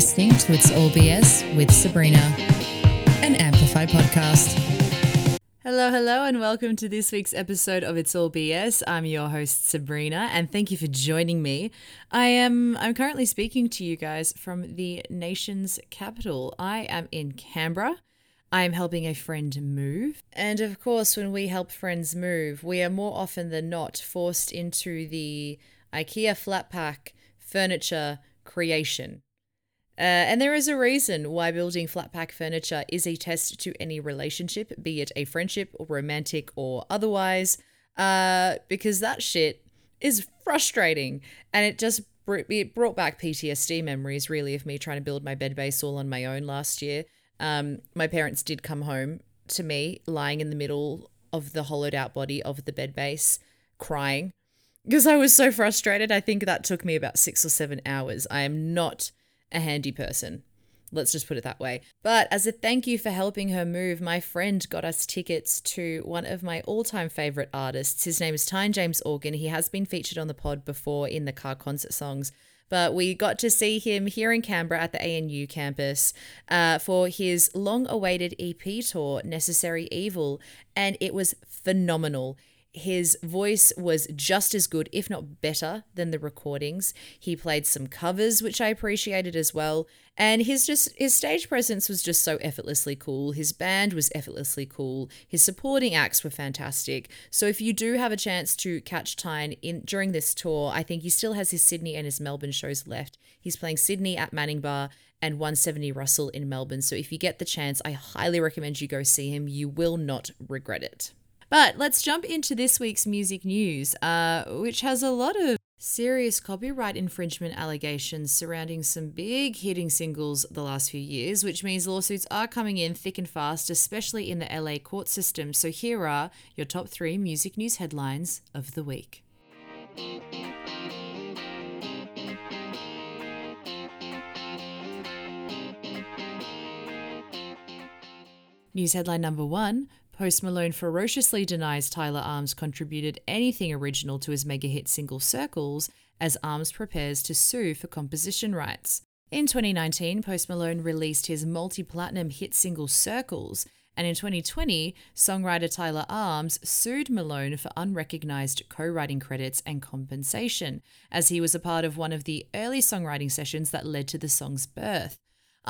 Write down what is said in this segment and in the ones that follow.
listening to It's All BS with Sabrina, an Amplify podcast. Hello, hello, and welcome to this week's episode of It's All BS. I'm your host Sabrina, and thank you for joining me. I am I'm currently speaking to you guys from the nation's capital. I am in Canberra. I am helping a friend move. And of course, when we help friends move, we are more often than not forced into the IKEA flat pack furniture creation. Uh, and there is a reason why building flat pack furniture is a test to any relationship, be it a friendship or romantic or otherwise, uh, because that shit is frustrating. And it just it brought back PTSD memories, really, of me trying to build my bed base all on my own last year. Um, my parents did come home to me lying in the middle of the hollowed out body of the bed base, crying because I was so frustrated. I think that took me about six or seven hours. I am not a handy person. Let's just put it that way. But as a thank you for helping her move, my friend got us tickets to one of my all time favorite artists. His name is Tyne James Organ. He has been featured on the pod before in the car concert songs. But we got to see him here in Canberra at the ANU campus uh, for his long awaited EP tour, Necessary Evil, and it was phenomenal. His voice was just as good, if not better, than the recordings. He played some covers, which I appreciated as well. And his just his stage presence was just so effortlessly cool. His band was effortlessly cool. His supporting acts were fantastic. So if you do have a chance to catch Tyne in during this tour, I think he still has his Sydney and his Melbourne shows left. He's playing Sydney at Manning Bar and 170 Russell in Melbourne. So if you get the chance, I highly recommend you go see him. You will not regret it. But let's jump into this week's music news, uh, which has a lot of serious copyright infringement allegations surrounding some big hitting singles the last few years, which means lawsuits are coming in thick and fast, especially in the LA court system. So here are your top three music news headlines of the week. News headline number one Post Malone ferociously denies Tyler Arms contributed anything original to his mega hit single Circles as Arms prepares to sue for composition rights. In 2019, Post Malone released his multi platinum hit single Circles, and in 2020, songwriter Tyler Arms sued Malone for unrecognized co writing credits and compensation, as he was a part of one of the early songwriting sessions that led to the song's birth.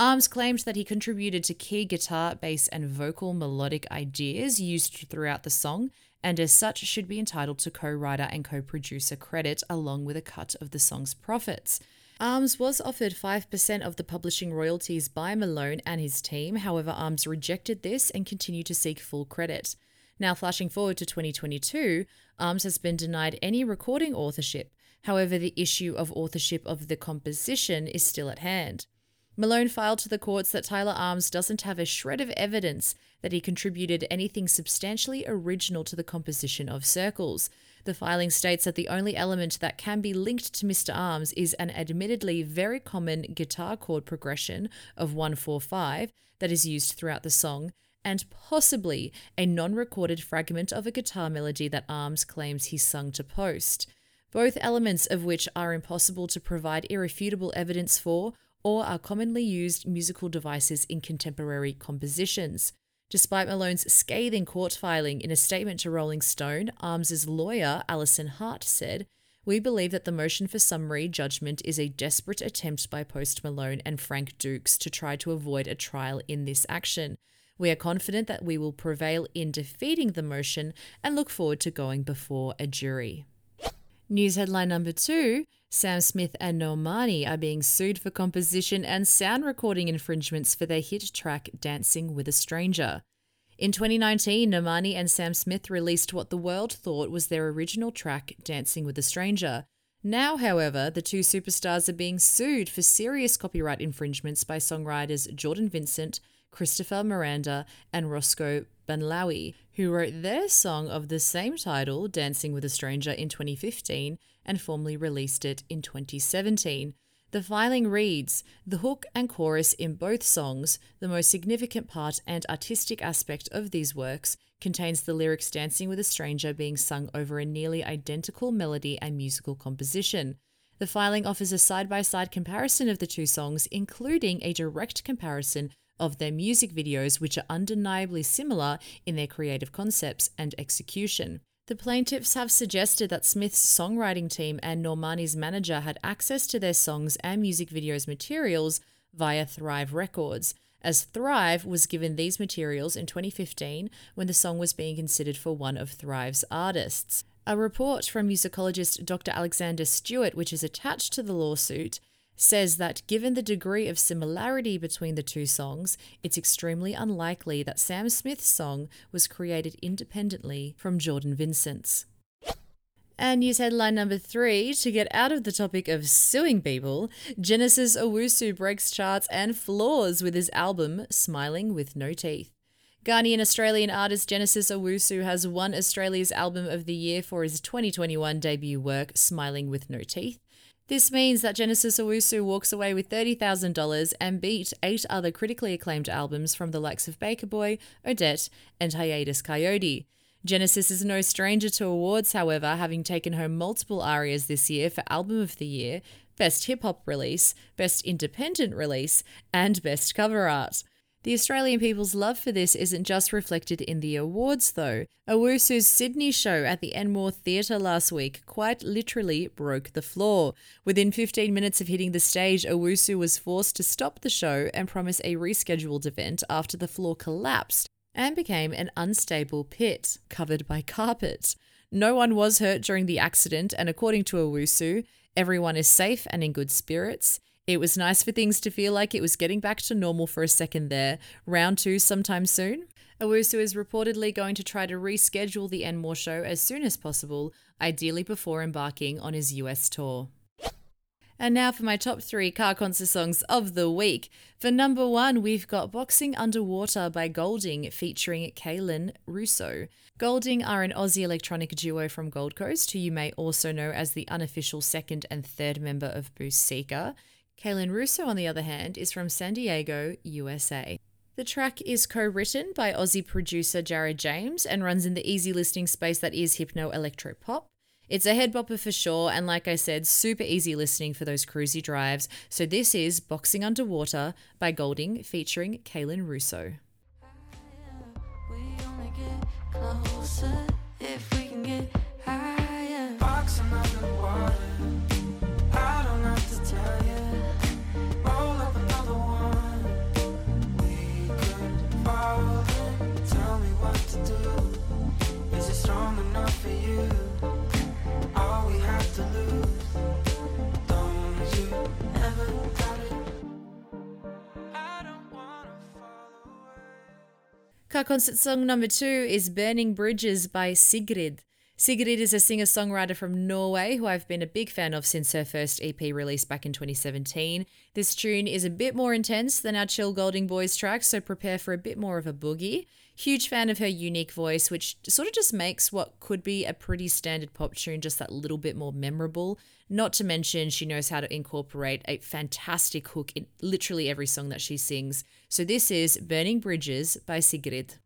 Arms claimed that he contributed to key guitar, bass, and vocal melodic ideas used throughout the song, and as such should be entitled to co writer and co producer credit along with a cut of the song's profits. Arms was offered 5% of the publishing royalties by Malone and his team, however, Arms rejected this and continued to seek full credit. Now, flashing forward to 2022, Arms has been denied any recording authorship. However, the issue of authorship of the composition is still at hand. Malone filed to the courts that Tyler Arms doesn't have a shred of evidence that he contributed anything substantially original to the composition of Circles. The filing states that the only element that can be linked to Mr. Arms is an admittedly very common guitar chord progression of 145 that is used throughout the song, and possibly a non recorded fragment of a guitar melody that Arms claims he sung to Post. Both elements of which are impossible to provide irrefutable evidence for or are commonly used musical devices in contemporary compositions. Despite Malone's scathing court filing in a statement to Rolling Stone, Arms's lawyer, Alison Hart, said, We believe that the motion for summary judgment is a desperate attempt by Post Malone and Frank Dukes to try to avoid a trial in this action. We are confident that we will prevail in defeating the motion and look forward to going before a jury. News headline number two Sam Smith and Normani are being sued for composition and sound recording infringements for their hit track Dancing with a Stranger. In 2019, Normani and Sam Smith released what the world thought was their original track, Dancing with a Stranger. Now, however, the two superstars are being sued for serious copyright infringements by songwriters Jordan Vincent, Christopher Miranda, and Roscoe Banlawi, who wrote their song of the same title, Dancing with a Stranger, in 2015 and formally released it in 2017. The filing reads The hook and chorus in both songs, the most significant part and artistic aspect of these works, contains the lyrics Dancing with a Stranger being sung over a nearly identical melody and musical composition. The filing offers a side by side comparison of the two songs, including a direct comparison of their music videos, which are undeniably similar in their creative concepts and execution. The plaintiffs have suggested that Smith's songwriting team and Normani's manager had access to their songs and music videos materials via Thrive Records, as Thrive was given these materials in 2015 when the song was being considered for one of Thrive's artists. A report from musicologist Dr. Alexander Stewart, which is attached to the lawsuit, says that given the degree of similarity between the two songs, it's extremely unlikely that Sam Smith's song was created independently from Jordan Vincent's. And news headline number three to get out of the topic of suing people, Genesis Owusu breaks charts and floors with his album Smiling with No Teeth. Ghanaian Australian artist Genesis Owusu has won Australia's Album of the Year for his 2021 debut work, Smiling with No Teeth. This means that Genesis Owusu walks away with $30,000 and beat eight other critically acclaimed albums from the likes of Baker Boy, Odette, and Hiatus Kaiyote. Genesis is no stranger to awards, however, having taken home multiple ARIAs this year for Album of the Year, Best Hip Hop Release, Best Independent Release, and Best Cover Art. The Australian people's love for this isn't just reflected in the awards, though. Owusu's Sydney show at the Enmore Theatre last week quite literally broke the floor. Within 15 minutes of hitting the stage, Owusu was forced to stop the show and promise a rescheduled event after the floor collapsed and became an unstable pit covered by carpet. No one was hurt during the accident, and according to Owusu, everyone is safe and in good spirits. It was nice for things to feel like it was getting back to normal for a second there. Round two sometime soon. Owusu is reportedly going to try to reschedule the Enmore show as soon as possible, ideally before embarking on his US tour. And now for my top three car concert songs of the week. For number one, we've got Boxing Underwater by Golding featuring Cailin Russo. Golding are an Aussie electronic duo from Gold Coast, who you may also know as the unofficial second and third member of Boo Seeka. Cailin Russo, on the other hand, is from San Diego, USA. The track is co written by Aussie producer Jared James and runs in the easy listening space that is hypno electro pop. It's a head bopper for sure, and like I said, super easy listening for those cruisy drives. So this is Boxing Underwater by Golding featuring Cailin Russo. Car concert song number two is Burning Bridges by Sigrid. Sigrid is a singer songwriter from Norway who I've been a big fan of since her first EP released back in 2017. This tune is a bit more intense than our Chill Golding Boys track, so prepare for a bit more of a boogie. Huge fan of her unique voice, which sort of just makes what could be a pretty standard pop tune just that little bit more memorable. Not to mention, she knows how to incorporate a fantastic hook in literally every song that she sings. So, this is Burning Bridges by Sigrid.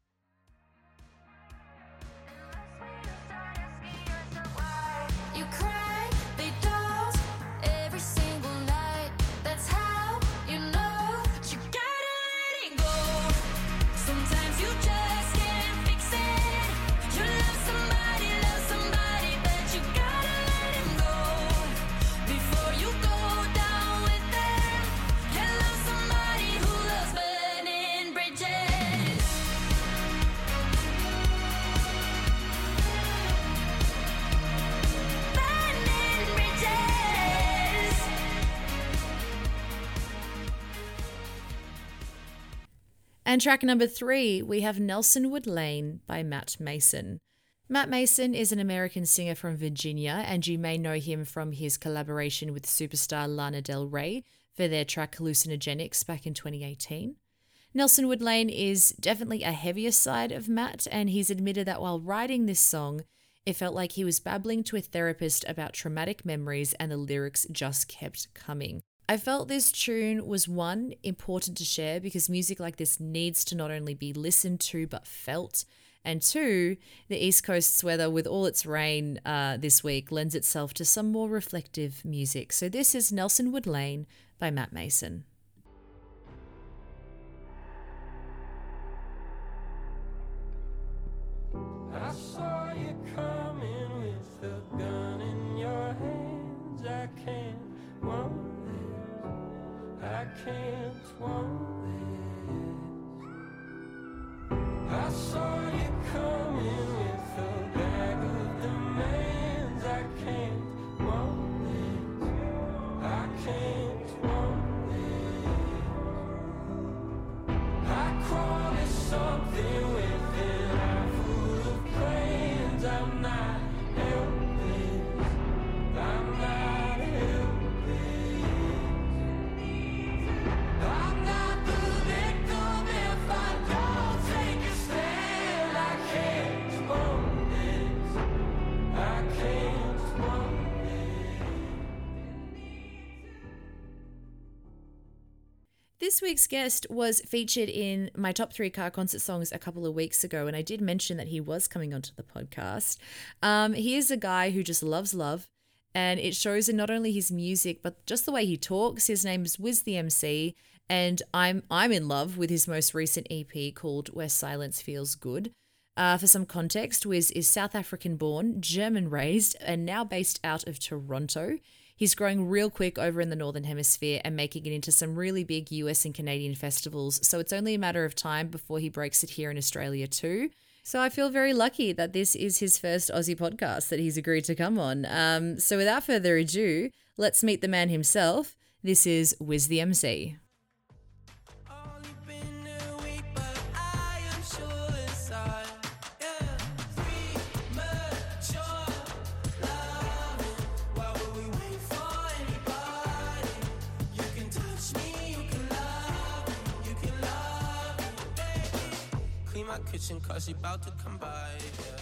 And track number three, we have Nelsonwood Lane by Matt Maeson. Matt Maeson is an American singer from Virginia, and you may know him from his collaboration with superstar Lana Del Rey for their track Hallucinogenics back in 2018. Nelsonwood Lane is definitely a heavier side of Matt, and he's admitted that while writing this song, it felt like he was babbling to a therapist about traumatic memories and the lyrics just kept coming. I felt this tune was one important to share because music like this needs to not only be listened to but felt. And two, the East Coast's weather, with all its rain uh, this week, lends itself to some more reflective music. So this is Nelsonwood Lane by Matt Maeson. I saw I can't want this. I saw you coming This week's guest was featured in my top three car concert songs a couple of weeks ago, and I did mention that he was coming onto the podcast. Um, he is a guy who just loves love, and it shows in not only his music but just the way he talks. His name is WizTheMC, and I'm I'm in love with his most recent EP called Where Silence Feels Good. Uh, for some context, Wiz is South African born, German raised, and now based out of Toronto. He's growing real quick over in the Northern Hemisphere and making it into some really big US and Canadian festivals, so it's only a matter of time before he breaks it here in Australia too. So I feel very lucky that this is his first Aussie podcast that he's agreed to come on. Um, so without further ado, let's meet the man himself. This is WizTheMC. Kitchen 'cause she about to come by. Yeah,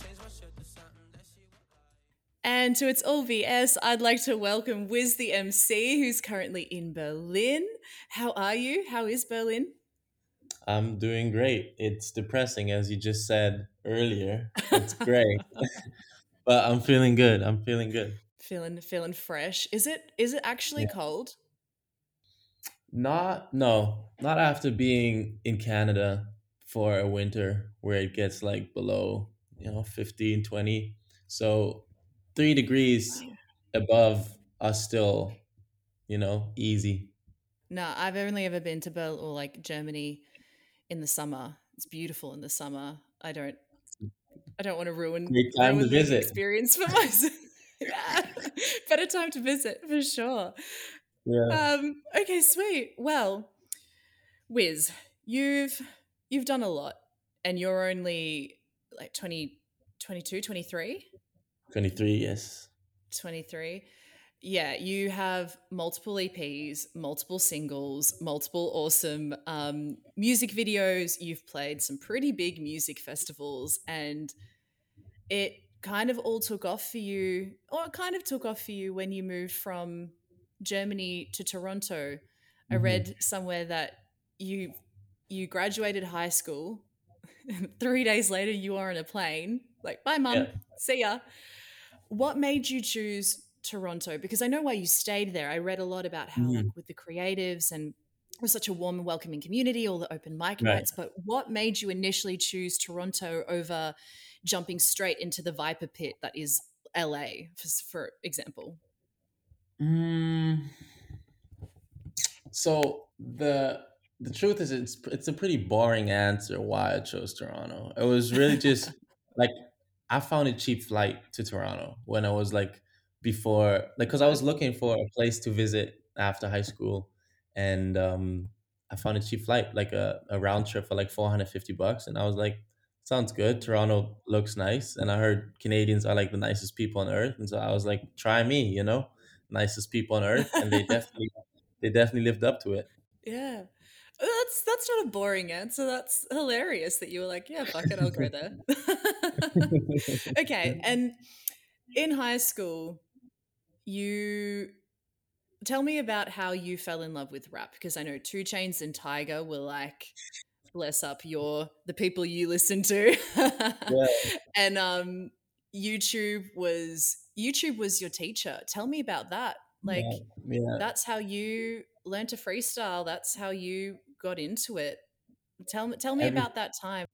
change my shirt to something that she would like. And to It's All BS, I'd like to welcome WizTheMC, who's currently in Berlin. How are you? How is Berlin? I'm doing great. It's depressing, as you just said earlier. It's great, but I'm feeling good. I'm feeling good. Feeling feeling fresh. Is it is it actually Yeah. cold? Not, no, not after being in Canada for a winter where it gets like below, you know, 15, 20. So three degrees above are still, you know, easy. No, I've only ever been to Berlin or like Germany in the summer. It's beautiful in the summer. I don't I don't want to ruin, Great time to ruin the visit. experience for myself. yeah. Better time to visit for sure. Yeah. Um, okay, sweet. Well, Wiz, you've you've done a lot and you're only like 20, 22, 23? 23, yes. 23. Yeah, you have multiple EPs, multiple singles, multiple awesome um, music videos. You've played some pretty big music festivals, and it kind of all took off for you, or it kind of took off for you when you moved from Germany to Toronto. I Mhm. read somewhere that you you graduated high school. Three days later, you are on a plane. Like, bye, mum. Yeah. See ya. What made you choose Toronto? Because I know why you stayed there. I read a lot about how, like, with the creatives and it was such a warm and welcoming community, all the open mic Right. nights. But what made you initially choose Toronto over jumping straight into the Viper pit that is LA, for, for example? Mm, so the the truth is it's it's a pretty boring answer why I chose Toronto. It was really just like I found a cheap flight to Toronto when I was like before like because I was looking for a place to visit after high school and um I found a cheap flight like a, a round trip for like 450 bucks and I was like sounds good. Toronto looks nice. And I heard Canadians are like the nicest people on earth and so I was like try me you know? Nicest people on earth and they definitely they definitely lived up to it That's that's not a boring answer. That's hilarious that you were like, yeah, fuck it, I'll go there. okay, and in high school, you tell me about how you fell in love with rap because I know 2 Chainz and Tyga were like bless up your the people you listen to. Yeah. and um YouTube was YouTube was your teacher. Tell me about that. Like Yeah. Yeah. that's how you learned to freestyle. That's how you got into it. Tell me tell me Every about that time.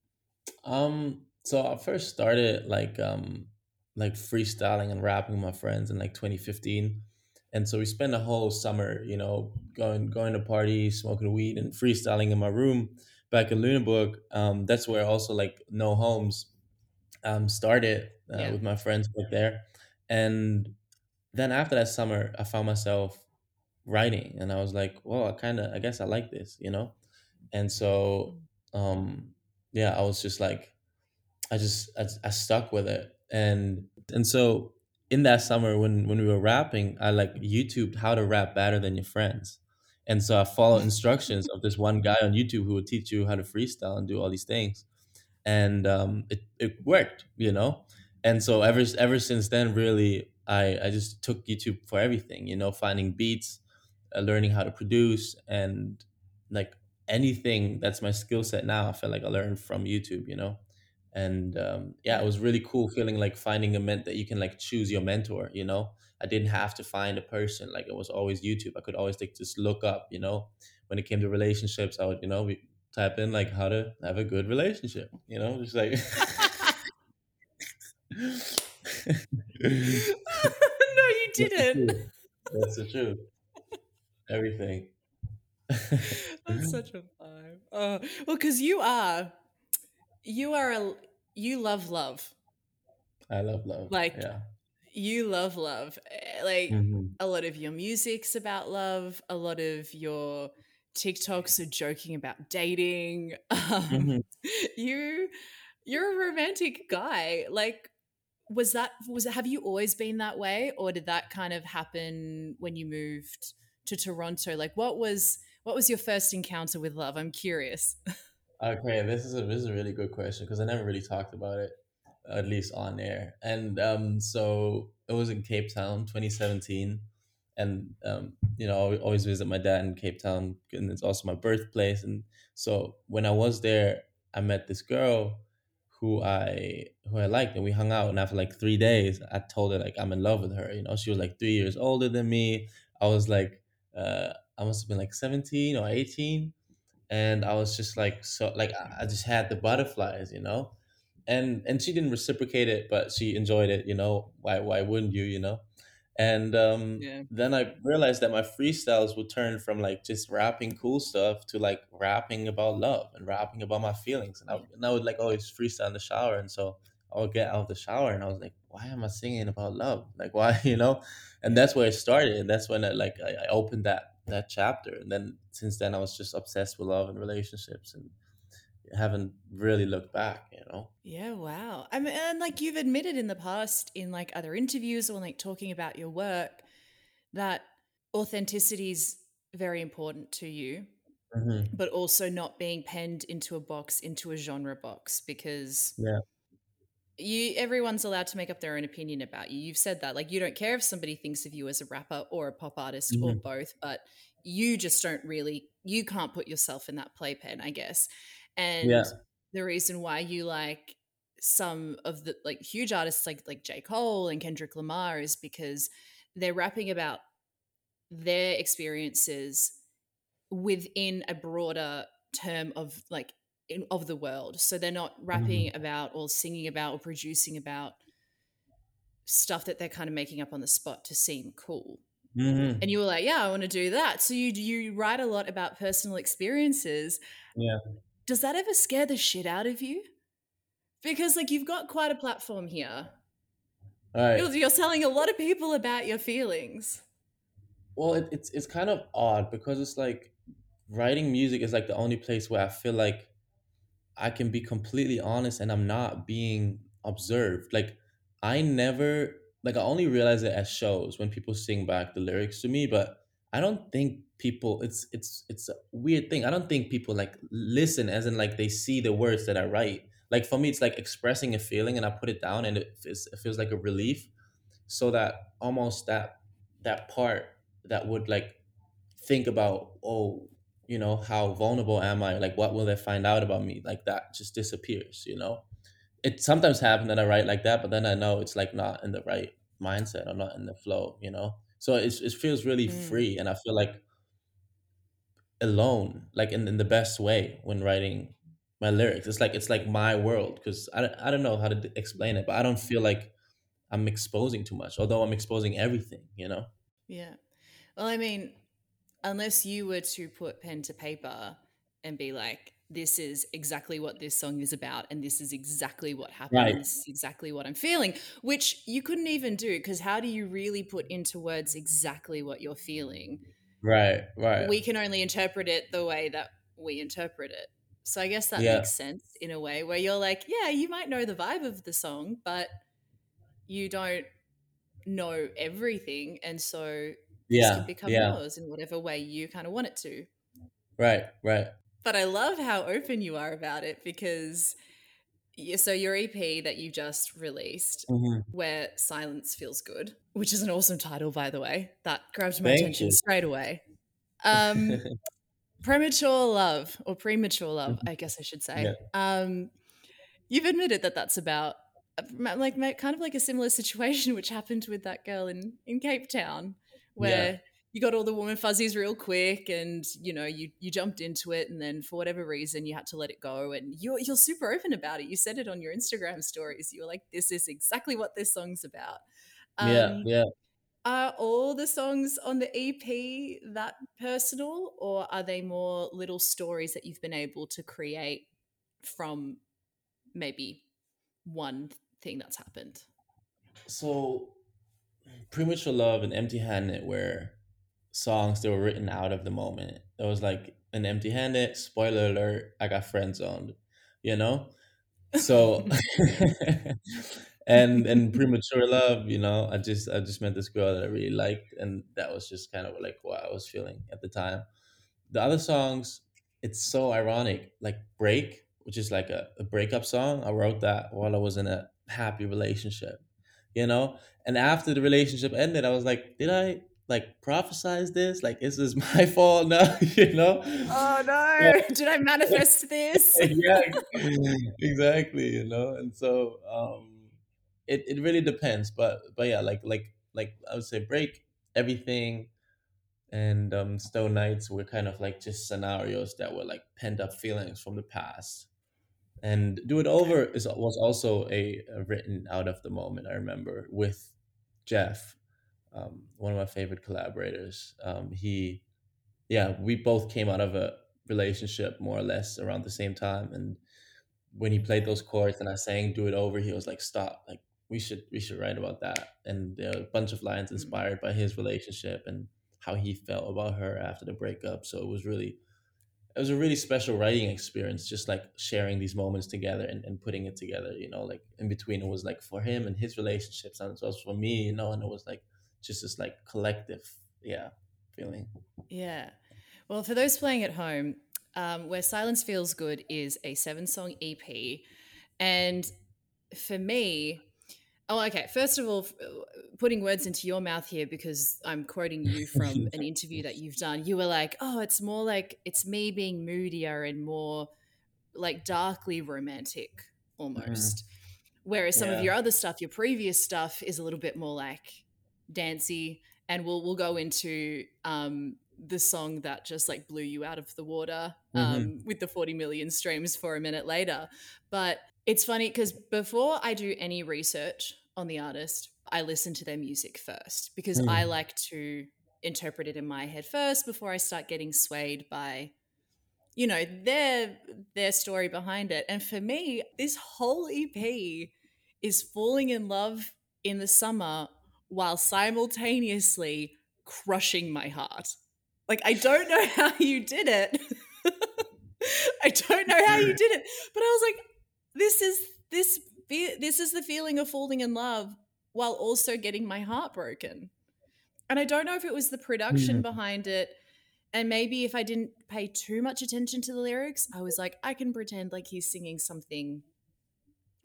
Um, so I first started like um like freestyling and rapping with my friends in like 2015. And so we spent a whole summer, you know, going going to parties, smoking weed and freestyling in my room back in Lüneburg. Um, that's where also like No Homes um started uh, Yeah. with my friends back there. And then after that summer, I found myself writing and I was like, well, I kind of I guess I like this, you know? And so um yeah, I was just like I just I, I stuck with it, and and so in that summer when when we were rapping, I like YouTubed how to rap better than your friends, and so I followed instructions of this one guy on YouTube who would teach you how to freestyle and do all these things, and um, it it worked, you know, and so ever ever since then, really, I I just took YouTube for everything, you know, finding beats, uh, learning how to produce, and like anything that's my skill set now, I feel like I learned from YouTube, you know and um, yeah, it was really cool feeling like finding a ment that you can like choose your mentor. You know, I didn't have to find a person; like it was always YouTube. I could always like just look up. You know, when it came to relationships, I would you know we type in like how to have a good relationship. You know, just like no, you didn't. That's the truth. Everything. That's such a vibe. Oh, well, because you are, you are a, you love love. I love love. Like Yeah. you love love. Eh, Like hmm a lot of your music's about love. A lot of your TikToks are joking about dating. Um, hmm you, you're a romantic guy. Like, was that was have you always been that way, or did that kind of happen when you moved to Toronto? Like, what was what was your first encounter with love? I'm curious. Okay, this is a this is a really good question because I never really talked about it, at least on air. And um, so it was in Cape Town, 2017, and um, you know, I always visit my dad in Cape Town, and it's also my birthplace. And so when I was there, I met this girl who I who I liked, and we hung out. And after like three days, I told her like I'm in love with her. You know, she was like three years older than me. I was like, uh, I must have been like 17 or 18 and I was just like so like I just had the butterflies, you know, and and she didn't reciprocate it, but she enjoyed it, you know. Why why wouldn't you, you know? And um, Yeah. then I realized that my freestyles would turn from like just rapping cool stuff to like rapping about love and rapping about my feelings, and I, and I would like always freestyle in the shower, and so I would get out of the shower and I was like, why am I singing about love? Like why, you know? And that's where it started, and that's when I like I, I opened that that chapter, and then since then I was just obsessed with love and relationships, and haven't really looked back, you know. Yeah, wow. I mean, and like you've admitted in the past in like other interviews or like talking about your work that authenticity is very important to you, hmm but also not being penned into a box, into a genre box, because Yeah. You everyone's allowed to make up their own opinion about you. You've said that. Like you don't care if somebody thinks of you as a rapper or a pop artist or hmm both, but you just don't really you can't put yourself in that playpen, I guess. Yeah. And the reason why you like some of the like huge artists like like J. Cole and Kendrick Lamar is because they're rapping about their experiences within a broader term of like in, of the world. So they're not rapping about or singing about or producing about stuff that they're kind of making up on the spot to seem cool. hmm And you were like, "Yeah, I want to do that." So you you write a lot about personal experiences. Yeah. Does that ever scare the shit out of you? Because like you've got quite a platform here. All right. You're, you're telling a lot of people about your feelings. Well, it, it's it's kind of odd because it's like writing music is like the only place where I feel like I can be completely honest and I'm not being observed. Like I never like I only realize it at shows when people sing back the lyrics to me, but I don't think people it's it's it's a weird thing. I don't think people like listen as in like they see the words that I write. Like for me it's like expressing a feeling and I put it down and it feels, it feels like a relief so that almost that that part that would like think about oh you know how vulnerable am i? Like what will they find out about me? Like that just disappears you know? It sometimes happens that i write like that but then i know it's like not in the right mindset or not in the flow you know? So it's, it feels really Mm. free and i feel like alone like in, in the best way when writing my lyrics. It's like it's like my world because I, don't- I don't know how to d- explain it but i don't feel like i'm exposing too much although i'm exposing everything you know? Yeah. Well, I mean, unless you were to put pen to paper and be like, this is exactly what this song is about, and this is exactly what happened, right this is exactly what I'm feeling, which you couldn't even do because how do you really put into words exactly what you're feeling? right right We can only interpret it the way that we interpret it. So I guess that yeah makes sense in a way where you're like, yeah, you might know the vibe of the song, but you don't know everything. And so this can yeah become yeah. yours in whatever way you kind of want it to. right right. But I love how open you are about it because yeah, so your EP that you just released, hmm where silence feels good, which is an awesome title, by the way, that grabbed my thank attention you. straight away. Um, premature love or premature love, I guess I should yeah. Say. Um, you've admitted that that's about uh, like kind of like a similar situation which happened with that girl in in Cape Town, yeah where you got all the woman fuzzies real quick, and you know you you jumped into it, and then for whatever reason you had to let it go, and you're you're super open about it. You said it on your Instagram stories. You were like, "This is exactly what this song's about." yeah Um, yeah are all the songs on the EP that personal, or are they more little stories that you've been able to create from maybe one thing that's happened? so premature love and empty handed were songs that were written out of the moment. It was like an empty handed spoiler alert i got friend zoned you know? So and and premature love you know i just i just met this girl that i really liked and that was just kind of like what i was feeling at the time. The other songs it's so ironic like break which is like a, a breakup song i wrote that while i was in a happy relationship you know? And after the relationship ended i was like did i like prophesize this? Like is this my fault now? You know? Oh yeah no! Did I manifest this? yeah exactly you know? And so um it, it really depends but but yeah like like like i would say break everything and um stone nights were kind of like just scenarios that were like pent up feelings from the past and do it over is was also a, a written out of the moment i remember with jeff um, one of my favorite collaborators um, he yeah we both came out of a relationship more or less around the same time and when he played those chords and I sang "Do It Over," he was like, "Stop! Like we should we should write about that." And a bunch of lines Mm. inspired by his relationship and how he felt about her after the breakup. So it was really it was a really special writing experience, just like sharing these moments together and, and putting it together. You know, like in between it was like for him and his relationships, and it was for me. You know, and it was like just this like collective, yeah, feeling. Yeah. Well, for those playing at home, um, Where Silence Feels Good is a seven song EP. And for me, oh, okay. First of all, uh, putting words into your mouth here because I'm quoting you from an interview that you've done. You were like, oh, it's more like it's me being moodier and more like darkly romantic Mhm. almost. Whereas some of your other stuff, your previous stuff, is a little bit more like dancey. And we'll we'll go into um, the song that just like blew you out of the water hmm um, with the 40 million streams for a minute later. But it's funny because before I do any research on the artist, I listen to their music first because I mm like to interpret it in my head first before I start getting swayed by you know their their story behind it. And for me this whole ep is falling in love in the summer while simultaneously crushing my heart. Like i don't know how you did it. I don't know how you did it but i was like this is this this is the feeling of falling in love while also getting my heart broken and i don't know if it was the production mm behind it and maybe if I didn't pay too much attention to the lyrics, I was like, I can pretend like he's singing something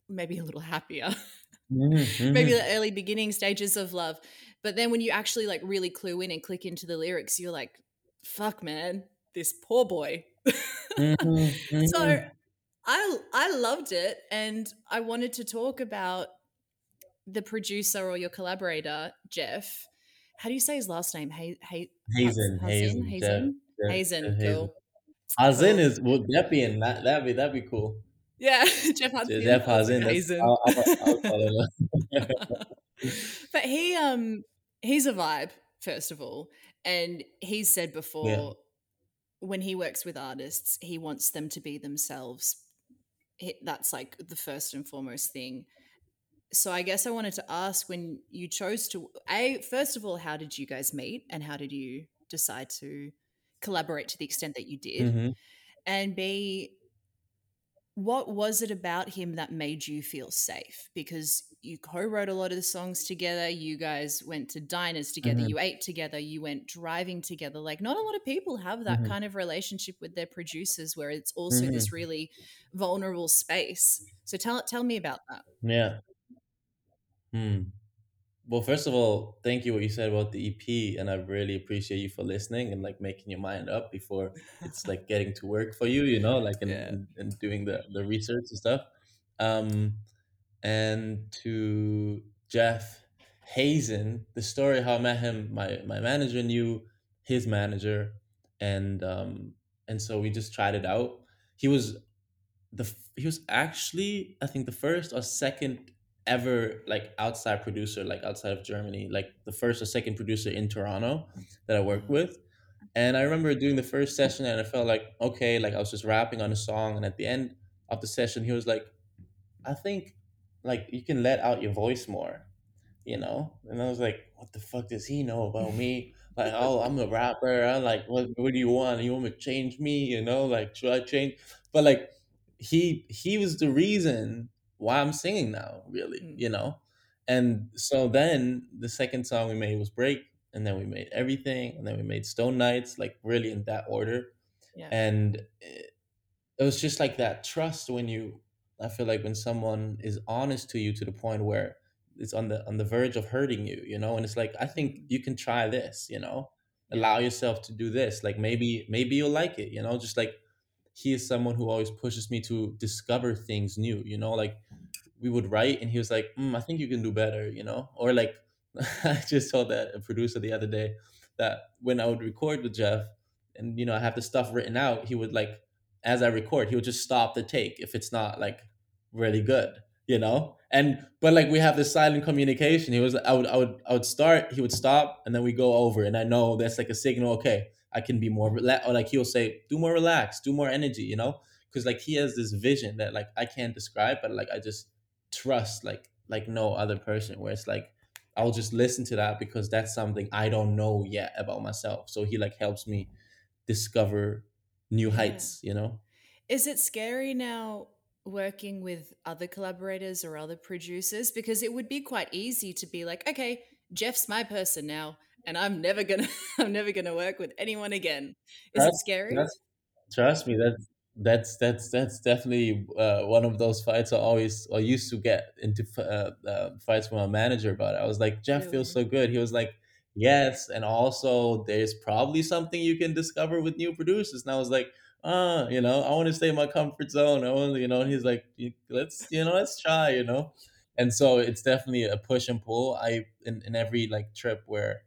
maybe a little happier, maybe hmm the early beginning stages of love. But then when you actually like really clue in and click into the lyrics, you're like, fuck, man. this poor boy. Mhm, so mhm. I I loved it, and I wanted to talk about the producer or your collaborator, Jeff. How do you say his last name? Hay, hay, Hazen, Hazen, Hazen, Hazen, Jeff, Hazen. Hazen. Cool. Hazen is would that be in that that'd be that'd be cool. Yeah, Jeff Hazen. Jeff I was like, Hazen. Hazen. I'll, I'll, I'll but he um he's a vibe first of all and he's said before Yeah. when he works with artists he wants them to be themselves He- that's like the first and foremost thing so i guess i wanted to ask when you chose to a first of all how did you guys meet and how did you decide to collaborate to the extent that you did Mhm. and b what was it about him that made you feel safe because you co-wrote a lot of the songs together you guys went to diners together Mhm. you ate together you went driving together like not a lot of people have that Mhm. kind of relationship with their producers where it's also Mm-hmm. this really vulnerable space so tell tell me about that Yeah. Hmm. Well, first of all, thank you what you said about the EP, and I really appreciate you for listening and like making your mind up before it's like getting to work for you, you know, like and, Yeah. and, and doing the the research and stuff. Um, and to Jeff Hazen, the story how I met him, my my manager knew his manager, and um, and so we just tried it out. He was the he was actually I think the first or second ever like outside producer like outside of Germany like the first or second producer in Toronto that I worked with. And I remember doing the first session and I felt like okay like I was just rapping on a song. And at the end of the session he was like I think like you can let out your voice more you know? And I was like what the fuck does he know about me? Like oh I'm a rapper. I'm like what what do you want? You want to change me? You know like should I change? But like he he was the reason why I'm singing now, really, Mm. you know. And so then the second song we made was Break, and then we made Everything, and then we made Stone Nights, like really in that order. yeah And it, it was just like that trust when you, I feel like when someone is honest to you to the point where it's on the on the verge of hurting you, you know, and it's like I think you can try this, you know, allow yourself to do this, like maybe maybe you'll like it, you know, just like he is someone who always pushes me to discover things new you know like we would write and he was like mm, i think you can do better you know? Or like i just told that a producer the other day that when i would record with jeff and you know i have the stuff written out he would like as i record he would just stop the take if it's not like really good you know? And but like we have this silent communication. He was i would i would i would start he would stop and then we go over and i know that's like a signal okay i can be more relaxed or like he'll say do more relaxed do more energy you know because like he has this vision that like i can't describe but like i just trust like like no other person where it's like i'll just listen to that because that's something i don't know yet about myself so he like helps me discover new Yeah. heights you know Is it scary now working with other collaborators or other producers? Because it would be quite easy to be like, okay, Jeff's my person now, and I'm never gonna I'm never gonna work with anyone again. Is it scary? that's trust me that's that's that's that's definitely uh, one of those fights i always or used to get into uh, uh, fights with my manager about it. I was like jeff feels so good. He was like yes. And also there's probably something you can discover with new producers. And i was like uh you know i want to stay in my comfort zone. I want you know and he's like let's you know let's try you know? And so it's definitely a push and pull. I in, in every like trip where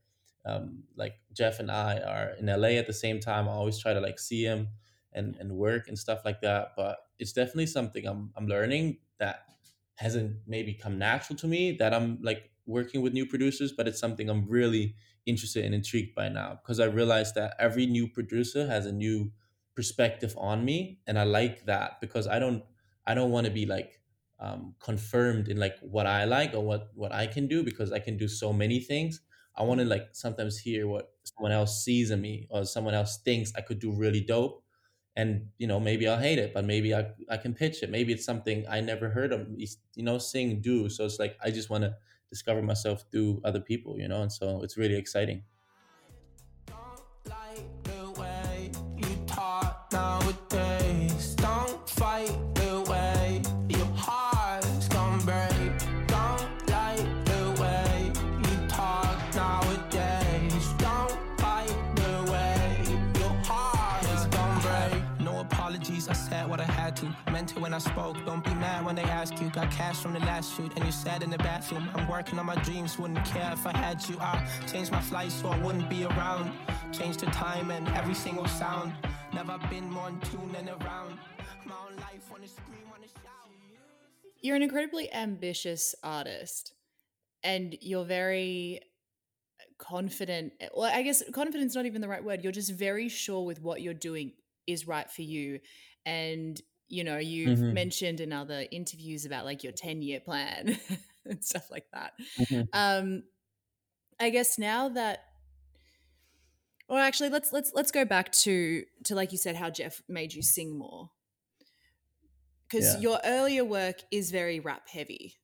um like jeff and i are in la at the same time. I always try to like see him and and work and stuff like that but it's definitely something i'm i'm learning that hasn't maybe come natural to me that i'm like working with new producers but it's something i'm really interested and intrigued by now because i realized that every new producer has a new perspective on me and i like that because i don't i don't want to be like um, confirmed in like what i like or what what i can do because i can do so many things i want to mm-hmm. like sometimes hear what someone else sees in me or someone else thinks i could do really dope and you know maybe i'll hate it but maybe i, I can pitch it. Maybe it's something i never heard of you know sing do. So it's like i just want to discover myself through other people you know and so it's really exciting I spoke. Don't be mad when they ask you. Got cash from the last shoot, and you sat in the bathroom. I'm working on my dreams, wouldn't care if I had you. I changed my flight so I wouldn't be around. Changed the time and every single sound. Never been more in tune than around. My own life on the screen, wanna shout. You're an incredibly ambitious artist and you're very confident. Well, I guess confident's not even the right word. You're just very sure with what you're doing is right for you. And, you know, you've Mhm. mentioned in other interviews about like your 10 year plan and stuff like that. Mhm. Um, I guess now that or actually let's let's let's go back to to like you said how Jeff made you sing more. Because Yeah. your earlier work is very rap heavy.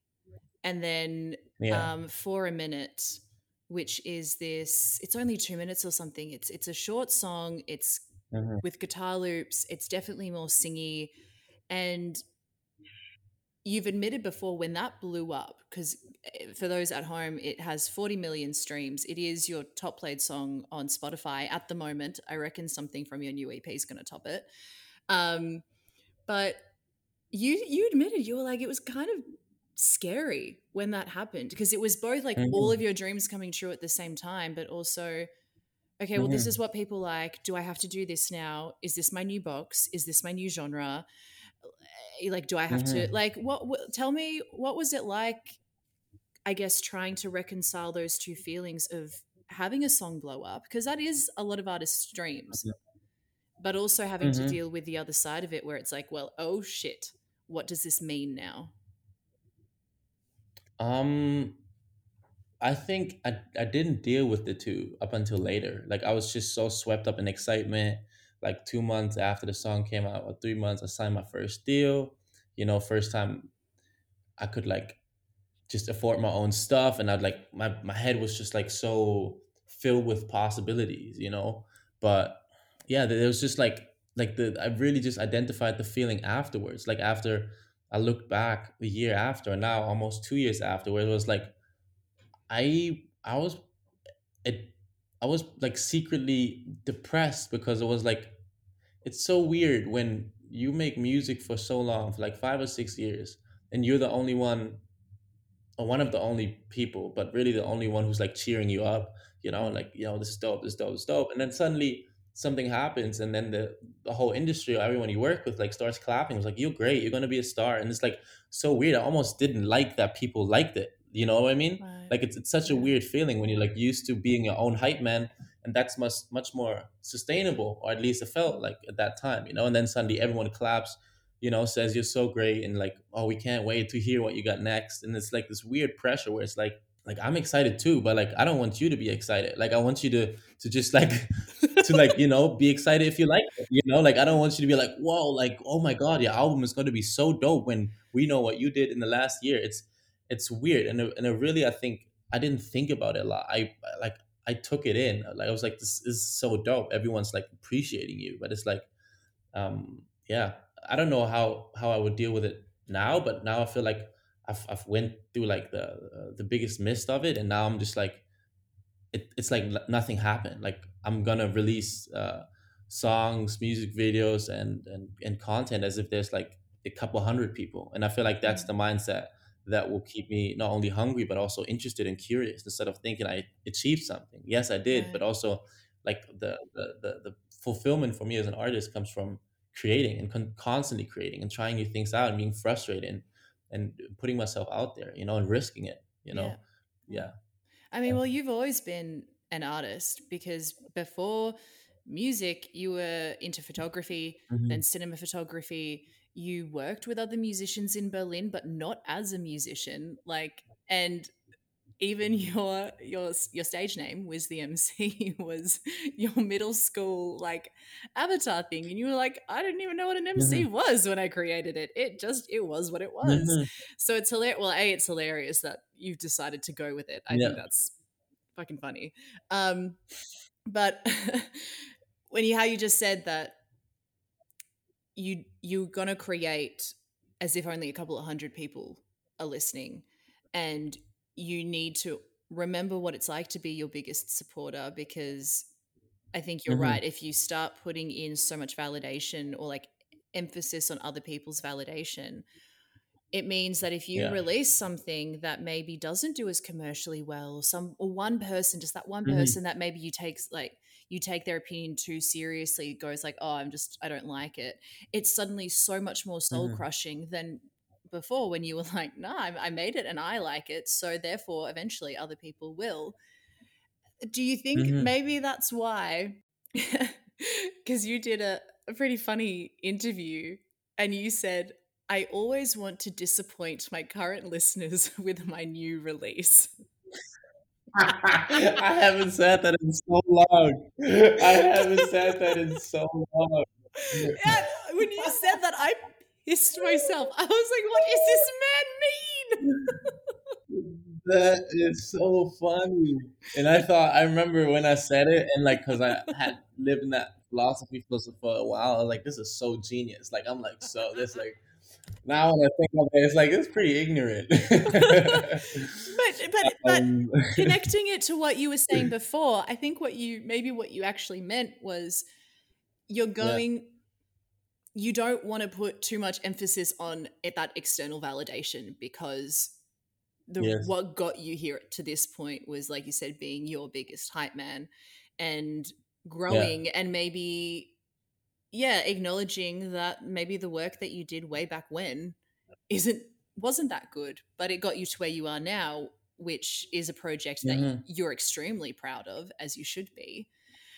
And then Yeah. um, for a minute, which is this. It's only two minutes or something. It's it's a short song. It's Mhm. with guitar loops. It's definitely more singy, and you've admitted before when that blew up because for those at home, it has 40 million streams. It is your top played song on Spotify at the moment. I reckon something from your new EP is going to top it. Um, but you you admitted you were like it was kind of scary when that happened because it was both like Mhm. all of your dreams coming true at the same time but also okay well this Mhm. is what people like do i have to do this now is this my new box is this my new genre Eh, like do i have to Mhm. like what, what tell me what was it like i guess trying to reconcile those two feelings of having a song blow up because that is a lot of artists dreams but also having to Mhm. deal with the other side of it where it's like well oh shit what does this mean now Um, I think I, I didn't deal with the two up until later. Like I was just so swept up in excitement. Like two months after the song came out, or three months, I signed my first deal. You know, first time I could like just afford my own stuff, and I'd like my my head was just like so filled with possibilities. You know, but yeah, there was just like like the I really just identified the feeling afterwards. Like after I looked back a year after, now almost two years after, where it was like I I was it I was like secretly depressed because it was like it's so weird when you make music for so long, for like five or six years, and you're the only one or one of the only people, but really the only one who's like cheering you up, you know, like, you know, this is dope, this is dope, this is dope. And then suddenly something happens and then the, the whole industry or everyone you work with like starts clapping. It's like, you're great, you're gonna be a star. And it's like so weird. I almost didn't like that people liked it. You know what I mean? Right. Like it's, it's such a weird feeling when you're like used to being your own hype man and that's much much more sustainable, or at least it felt like at that time, you know, and then suddenly everyone claps, you know, says you're so great and like, oh, we can't wait to hear what you got next. And it's like this weird pressure where it's like, like I'm excited too, but like I don't want you to be excited. Like I want you to to just like to like, you know, be excited if you like it. You know, like I don't want you to be like, whoa, like, oh my God, your album is gonna be so dope when we know what you did in the last year. It's it's weird. And and it really I think I didn't think about it a lot. I like I took it in. Like I was like, this is so dope. Everyone's like appreciating you. But it's like um yeah i don't know how how i would deal with it now but now i feel like i've, I've went through like the uh, the biggest mist of it and now i'm just like it, it's like nothing happened like i'm gonna release uh songs music videos and and and content as if there's like a couple hundred people and i feel like that's the mindset that will keep me not only hungry but also interested and curious instead of thinking i achieved something yes i did Right. but also like the, the the the fulfillment for me as an artist comes from creating and con- constantly creating and trying new things out and being frustrated and, and putting myself out there you know and risking it you know yeah, I mean, Yeah. well, you've always been an artist because before music, you were into photography, Mhm. then cinema photography. You worked with other musicians in Berlin, but not as a musician. Like, and even your your your stage name WizTheMC was your middle school like avatar thing, and you were like, I didn't even know what an MC was when I created it. It just it was what it was. Mhm. So it's hilarious. Well, a it's hilarious that you've decided to go with it. I Yeah. think that's fucking funny. Um, but when you how you just said that you you're gonna create as if only a couple of hundred people are listening, and you need to remember what it's like to be your biggest supporter because I think you're Mhm. right. If you start putting in so much validation or like emphasis on other people's validation. It means that if you Yeah. release something that maybe doesn't do as commercially well, or some or one person, just that one Mhm. person that maybe you take like you take their opinion too seriously, goes like, "Oh, I'm just I don't like it." It's suddenly so much more soul Mhm. crushing than before when you were like, "No, I, I made it and I like it." So therefore, eventually, other people will. Do you think Mhm. maybe that's why? Because you did a, a pretty funny interview and you said, I always want to disappoint my current listeners with my new release. I haven't said that in so long. I haven't said that in so long. Yeah, when you said that, I pissed myself. I was like, what does this man mean? That is so funny. And I thought, I remember when I said it, and like, because I had lived in that philosophy for, for a while, I was like, this is so genius. Like, I'm like, so, this, like, now when I think of it, it's like, it's pretty ignorant. But but but Um, connecting it to what you were saying before, I think what you maybe what you actually meant was you're going you don't want to put too much emphasis on it, that external validation because the Yes. what got you here to this point was like you said being your biggest hype man and growing and maybe yeah acknowledging that maybe the work that you did way back when isn't wasn't that good but it got you to where you are now which is a project that Mhm. you're extremely proud of as you should be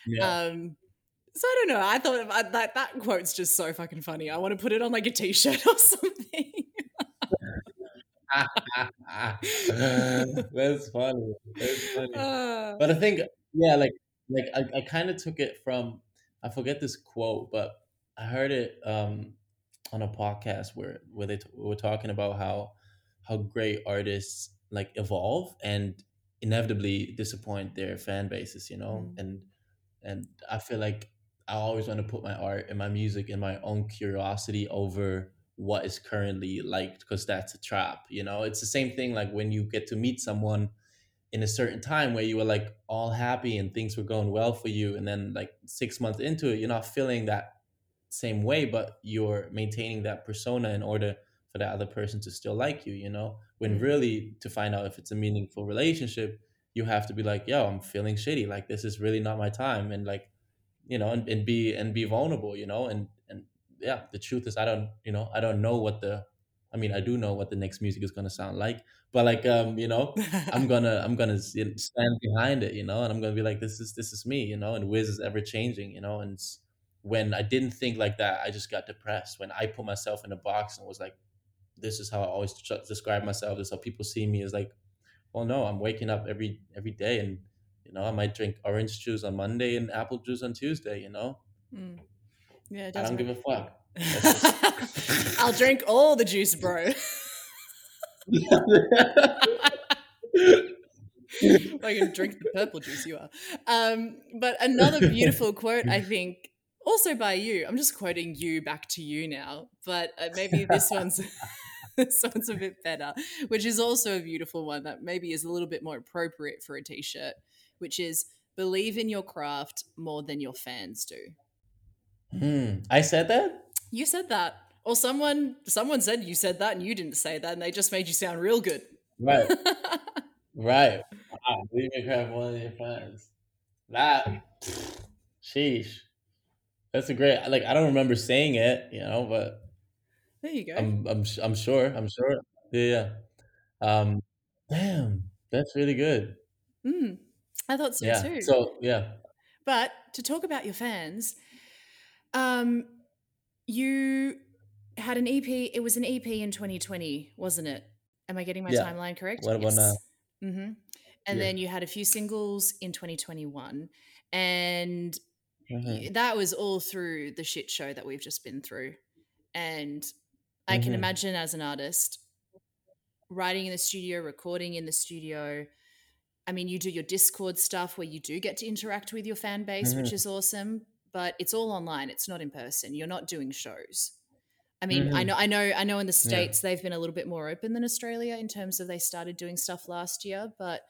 yeah. um so i don't know i thought I, that that quote's just so fucking funny i want to put it on like a t-shirt or something That's funny. That's funny. Uh, But I think, yeah, like, like I, I kind of took it from, I forget this quote, but I heard it um, on a podcast where where they t- were talking about how how great artists like evolve and inevitably disappoint their fan bases, you know, Mm. and and I feel like I always want to put my art and my music and my own curiosity over what is currently liked because that's a trap, you know. It's the same thing like when you get to meet someone in a certain time where you were like all happy and things were going well for you and then like six months into it you're not feeling that same way but you're maintaining that persona in order for that other person to still like you you know? When Mm. really to find out if it's a meaningful relationship you have to be like yo i'm feeling shitty. Like this is really not my time and like you know and, and be and be vulnerable you know? And and yeah the truth is i don't you know i don't know what the i mean i do know what the next music is going to sound like but like um you know I'm gonna I'm gonna stand behind it, you know, and I'm gonna be like, this is this is me, you know, and Wiz is ever changing, you know, and when I didn't think like that, I just got depressed. When I put myself in a box and was like, this is how I always describe myself. This is how people see me. Is like, well, no, I'm waking up every every day, and you know, I might drink orange juice on Monday and apple juice on Tuesday. You know, Mm. yeah I don't give a fuck. That's i'll drink all the juice bro I can drink the purple juice you are. Um, but another beautiful quote, I think, also by you. I'm just quoting you back to you now, but uh, maybe this one's this one's a bit better, which is also a beautiful one that maybe is a little bit more appropriate for a t-shirt, which is believe in your craft more than your fans do. Hmm. I said that. You said that. Or someone someone said you said that and you didn't say that and they just made you sound real good. Right. Right. Wow. Leave your crap one of your friends. That, sheesh. That's a great. Like I don't remember saying it, you know, but there you go. I'm I'm I'm sure. I'm sure. Yeah. yeah. Um. Damn. That's really good. Mm, I thought so Yeah. too. So yeah. But to talk about your fans, um, you had an EP. It was an EP in 2020, wasn't it? Am I getting my Yeah. timeline correct? What about now? hmm And Yeah. then you had a few singles in 2021, and Mhm. that was all through the shit show that we've just been through. And I can Mhm. imagine as an artist, writing in the studio, recording in the studio. I mean, you do your Discord stuff where you do get to interact with your fan base, which Mhm. is awesome, but it's all online. It's not in person. You're not doing shows. I mean, I Mhm. know, I know, I know. In the Yeah. states, they've been a little bit more open than Australia in terms of they started doing stuff last year. But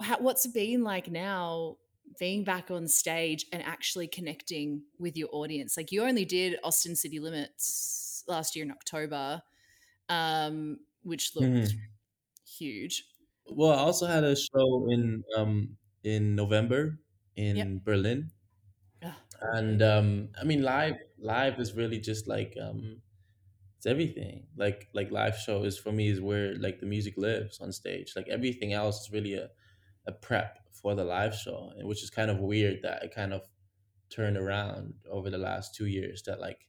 how, what's it been like now being back on stage and actually connecting with your audience. Like you only did Austin City Limits last year in October, um, which looked Mhm. huge. Well, I also had a show in um in November in Berlin, Ugh, and um I mean live live is really just like um it's everything. Like like live show is for me is where like the music lives on stage. Like everything else is really a a prep for the live show, and which is kind of weird that it kind of turned around over the last two years. That like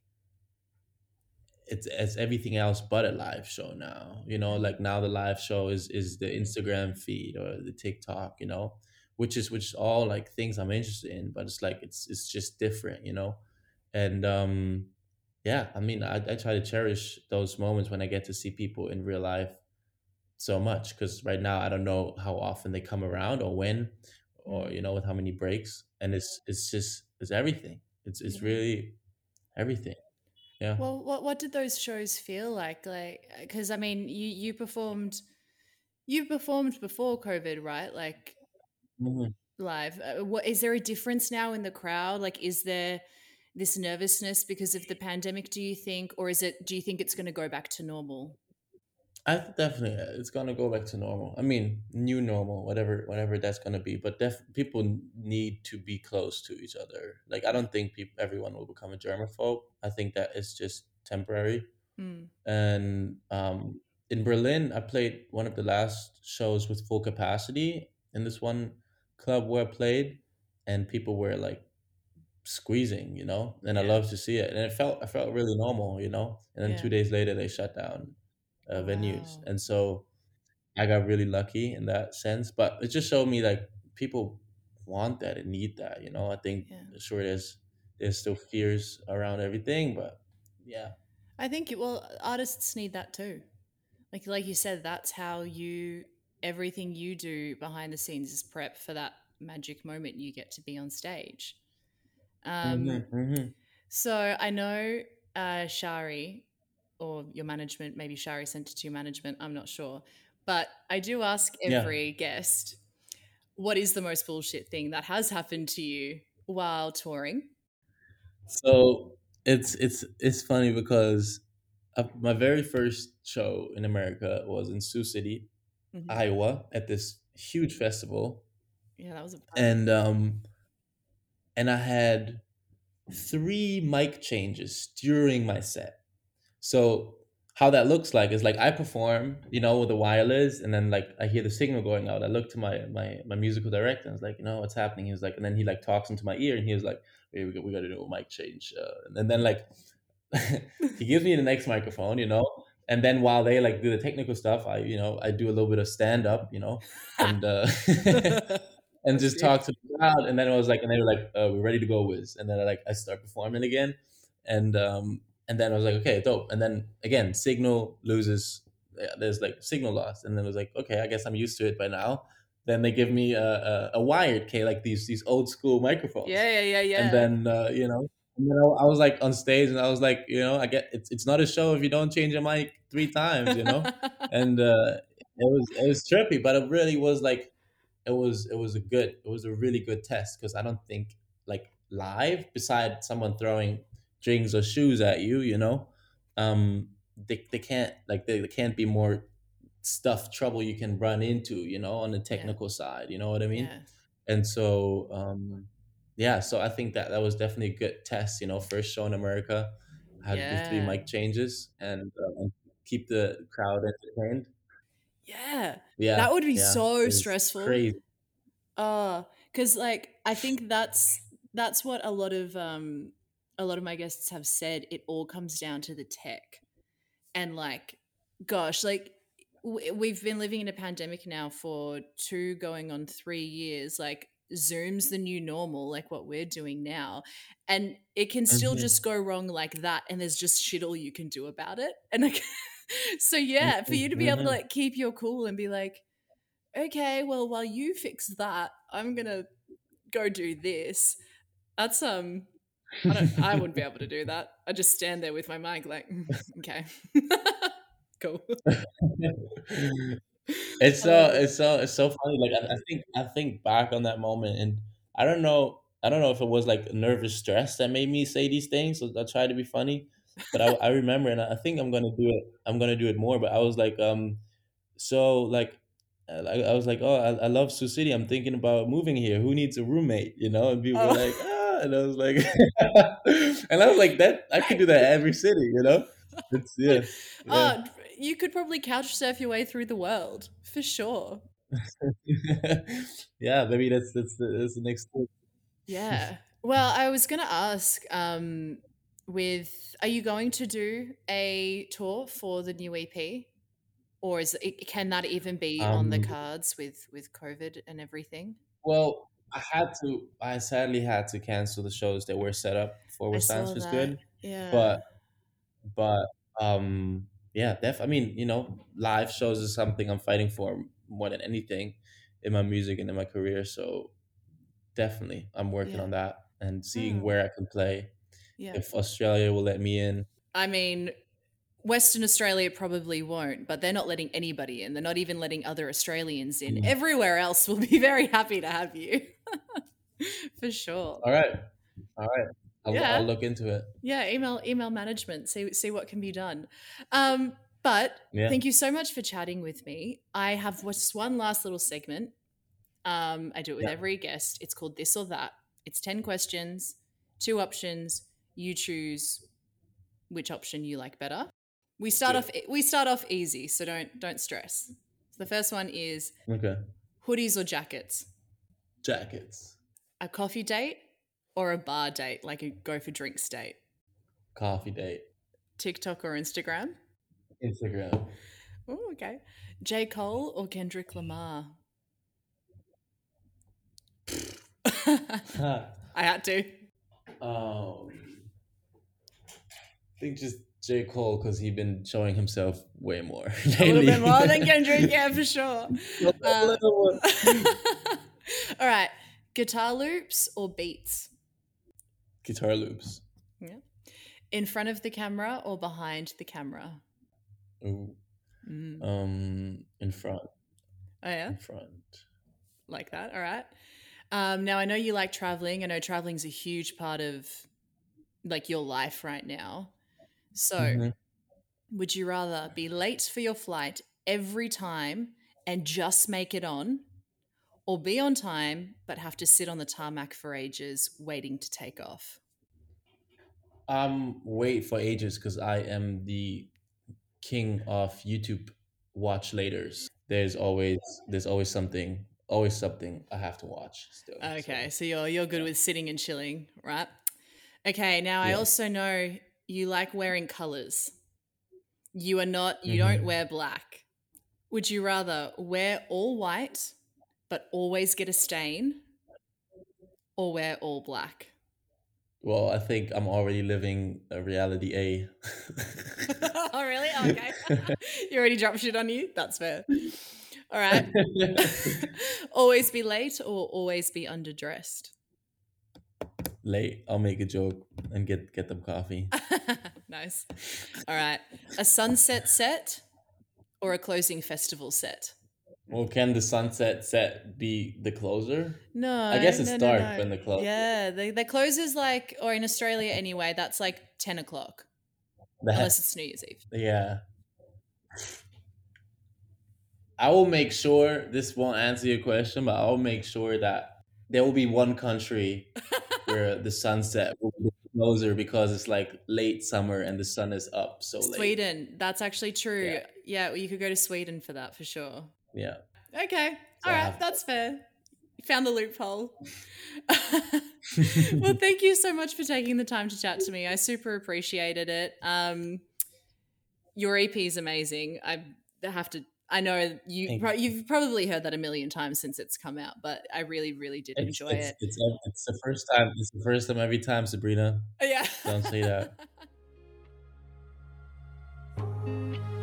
it's it's everything else but a live show now. You know, like now the live show is is the Instagram feed or the TikTok. You know, which is which is all like things I'm interested in, but it's like it's it's just different. You know, and um yeah, I mean, I, I try to cherish those moments when I get to see people in real life so much because right now I don't know how often they come around or when or you know with how many breaks and it's it's just it's everything it's it's really everything yeah Well, what what did those shows feel like? Like, because I mean, you you performed, you performed before COVID, right? Like Mhm. live. Uh, what is there a difference now in the crowd? Like, is there this nervousness because of the pandemic? Do you think, or is it? Do you think it's going to go back to normal? I definitely uh, it's gonna go back to normal. I mean, new normal, whatever whatever that's gonna be. But def- people need to be close to each other. Like I don't think people everyone will become a germaphobe. I think that is just temporary. Mm. and um, in Berlin, I played one of the last shows with full capacity in this one club where I played, and people were like squeezing, you know, and I Yeah. love to see it, and it felt I felt really normal, you know. And then Yeah. two days later, they shut down uh, venues, wow. and so I got really lucky in that sense. But it just showed me like people want that and need that, you know. I think Yeah. sure there's there's still fears around everything, but yeah. I think well, artists need that too. Like like you said, that's how you everything you do behind the scenes is prep for that magic moment you get to be on stage. Um, hmm hmm so I know uh, Shari or your management, maybe Shari sent it to your management. I'm not sure, but I do ask Yeah. every guest, what is the most bullshit thing that has happened to you while touring? So it's it's it's funny because uh, my very first show in America was in Sioux City, Mhm. Iowa, at this huge festival, Yeah, that was a and um, and I had three mic changes during my set. So how that looks like is like I perform, you know, with the wireless, and then like I hear the signal going out. I look to my my my musical director, and I was like, you know, what's happening? He was like, and then he like talks into my ear, and he was like, hey, we got, we got to do a mic change, uh, and then like he gives me the next microphone, you know, and then while they like do the technical stuff, I you know I do a little bit of stand up, you know, and uh, and just talk to the crowd, and then it was like, and they were like, uh, we're ready to go, Wiz, and then I, like I start performing again, and um and then I was like, okay, dope, and then again, signal loses, there's like signal loss, and then it was like, okay, I guess I'm used to it by now. Then they give me a, a, a wired K, like these these old school microphones. Yeah, yeah, yeah, yeah. and then uh, you know and then I, I was like on stage and i was like you know i get it's, it's not a show if you don't change your mic three times you know? And uh it was it was trippy but it really was like it was it was a good it was a really good test because i don't think like live beside someone throwing drinks or shoes at you you know um they, they can't like they, they can't be more stuff trouble you can run into you know on the technical side you know what i mean? Yeah. and so um yeah so i think that that was definitely a good test you know first show in america I had to do three mic changes and, uh, and keep the crowd entertained Yeah. yeah that would be yeah, so stressful. crazy Oh, because like I think that's that's what a lot of um a lot of my guests have said. It all comes down to the tech, and like, gosh, like we've been living in a pandemic now for two going on three years. Like Zoom's the new normal, like what we're doing now, and it can still Mhm. just go wrong like that, and there's just shit all you can do about it. And like, so yeah, for you to be able to Mhm. like keep your cool and be like okay, well, while you fix that, I'm gonna go do this. That's um, I don't, I wouldn't be able to do that. I just stand there with my mic, like, "Mm, okay, cool. It's so Um, it's so it's so funny like I, I think i think back on that moment and I don't know. I don't know if it was like nervous stress that made me say these things. So I tried to be funny, but I, I remember, and I think I'm gonna do it. I'm gonna do it more. But I was like, um, so like, uh, I, I was like, oh, I, I love Sioux City. I'm thinking about moving here. Who needs a roommate? You know, and people were Oh. like, ah, and I was like, and I was like, that I could do that every city. You know, it's yeah. yeah. Oh, you could probably couch surf your way through the world for sure. yeah, maybe that's that's the, that's the next step. Yeah. Well, I was going to ask um with are you going to do a tour for the new EP or is it can that even be on the Um, cards with with COVID and everything? well, I had to. I sadly had to cancel the shows that were set up for Where Silence was good, Yeah. but but um yeah, def. I mean, you know, live shows is something I'm fighting for more than anything in my music and in my career. So definitely, I'm working Yeah. on that and seeing Mm. where I can play. yeah. If Australia will let me in, I mean, Western Australia probably won't, but they're not letting anybody in. They're not even letting other Australians in. Mm. Everywhere else will be very happy to have you. For sure. all right, all right, I'll, Yeah. I'll look into it. Yeah, email email management. See see what can be done. Um, but Yeah. thank you so much for chatting with me. I have just one last little segment. Um, I do it with Yeah. every guest. It's called this or that. It's ten questions, two options. You choose which option you like better. We start off we start off easy, so don't don't stress. So the first one is Okay, hoodies or jackets, jackets, a coffee date or a bar date, like a go for drinks date, coffee date, TikTok or Instagram. Instagram. Oh, okay. J. Cole or Kendrick Lamar? I had to. Um, I think just J. Cole because he's been showing himself way more. A little bit more than Kendrick, yeah, for sure. One. All right. Guitar loops or beats? Guitar loops. Yeah. In front of the camera or behind the camera? Ooh. Mm. Um, in front. Oh, yeah. In front. Like that. All right. Um, now, I know you like traveling. I know traveling's a huge part of like your life right now. So, Mhm. Would you rather be late for your flight every time and just make it on, or be on time but have to sit on the tarmac for ages waiting to take off? Um, wait for ages because I am the king of YouTube watch laters. There's always there's always something always something I have to watch still. Okay, so you're you're good with sitting and chilling, right? Okay, now I also know you like wearing colors. You are not you Mhm. don't wear black. Would you rather wear all white but always get a stain or wear all black? Well, I think I'm already living a reality A. oh, really? Oh, okay. you already dropped shit on you? That's fair. All right. always be late or always be underdressed? Late. I'll make a joke and get get them coffee. nice. All right. A sunset set or a closing festival set? Well, can the sunset set be the closer? No. I guess it's no, no, dark no. when the close. Yeah, the, the closes like, or in Australia anyway, that's like 10 o'clock, That- unless it's New Year's Eve. yeah. I will make sure this won't answer your question, but I'll make sure that there will be one country where the sunset will be closer because it's like late summer and the sun is up so late. Sweden. That's actually true. Yeah. Yeah, well, you could go to Sweden for that for sure. Yeah. Okay. So All right. That's fair. You found the loophole. well, thank you so much for taking the time to chat to me. I super appreciated it. Um, your EP is amazing. I have to. I know you. Pro- you. have probably heard that a million times since it's come out, but I really, really did It's, enjoy it's, it. It's, it's the first time. It's the first time every time, Sabrina. Yeah. Don't say that.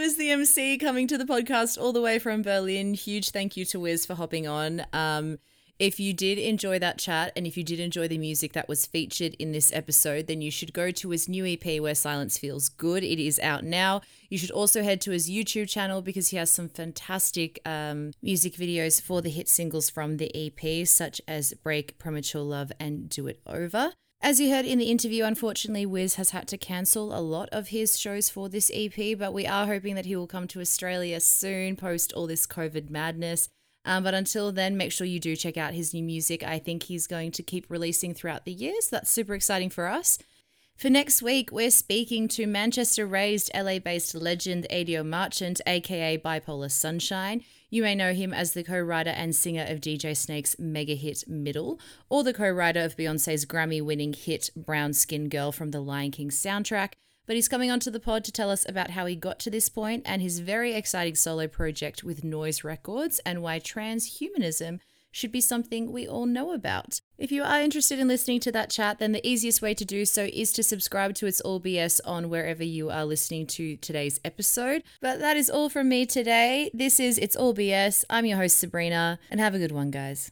WizTheMC coming to the podcast all the way from Berlin. Huge thank you to Wiz for hopping on. Um, if you did enjoy that chat and if you did enjoy the music that was featured in this episode, then you should go to his new EP, Where Silence Feels Good. It is out now. You should also head to his YouTube channel because he has some fantastic um, music videos for the hit singles from the EP, such as Break, Premature Love, and Do It Over. As you heard in the interview, unfortunately, Wiz has had to cancel a lot of his shows for this EP, but we are hoping that he will come to Australia soon post all this COVID madness. Um, but until then, make sure you do check out his new music. I think he's going to keep releasing throughout the year, so that's super exciting for us. For next week, we're speaking to Manchester raised LA based legend Adio Marchant, aka Bipolar Sunshine. You may know him as the co writer and singer of DJ Snake's mega hit Middle, or the co writer of Beyonce's Grammy winning hit Brown Skin Girl from the Lion King soundtrack. But he's coming onto the pod to tell us about how he got to this point and his very exciting solo project with Noise Records and why transhumanism should be something we all know about. If you are interested in listening to that chat, then the easiest way to do so is to subscribe to It's All BS on wherever you are listening to today's episode. But that is all from me today. This is It's All BS. I'm your host, Sabrina, and have a good one, guys.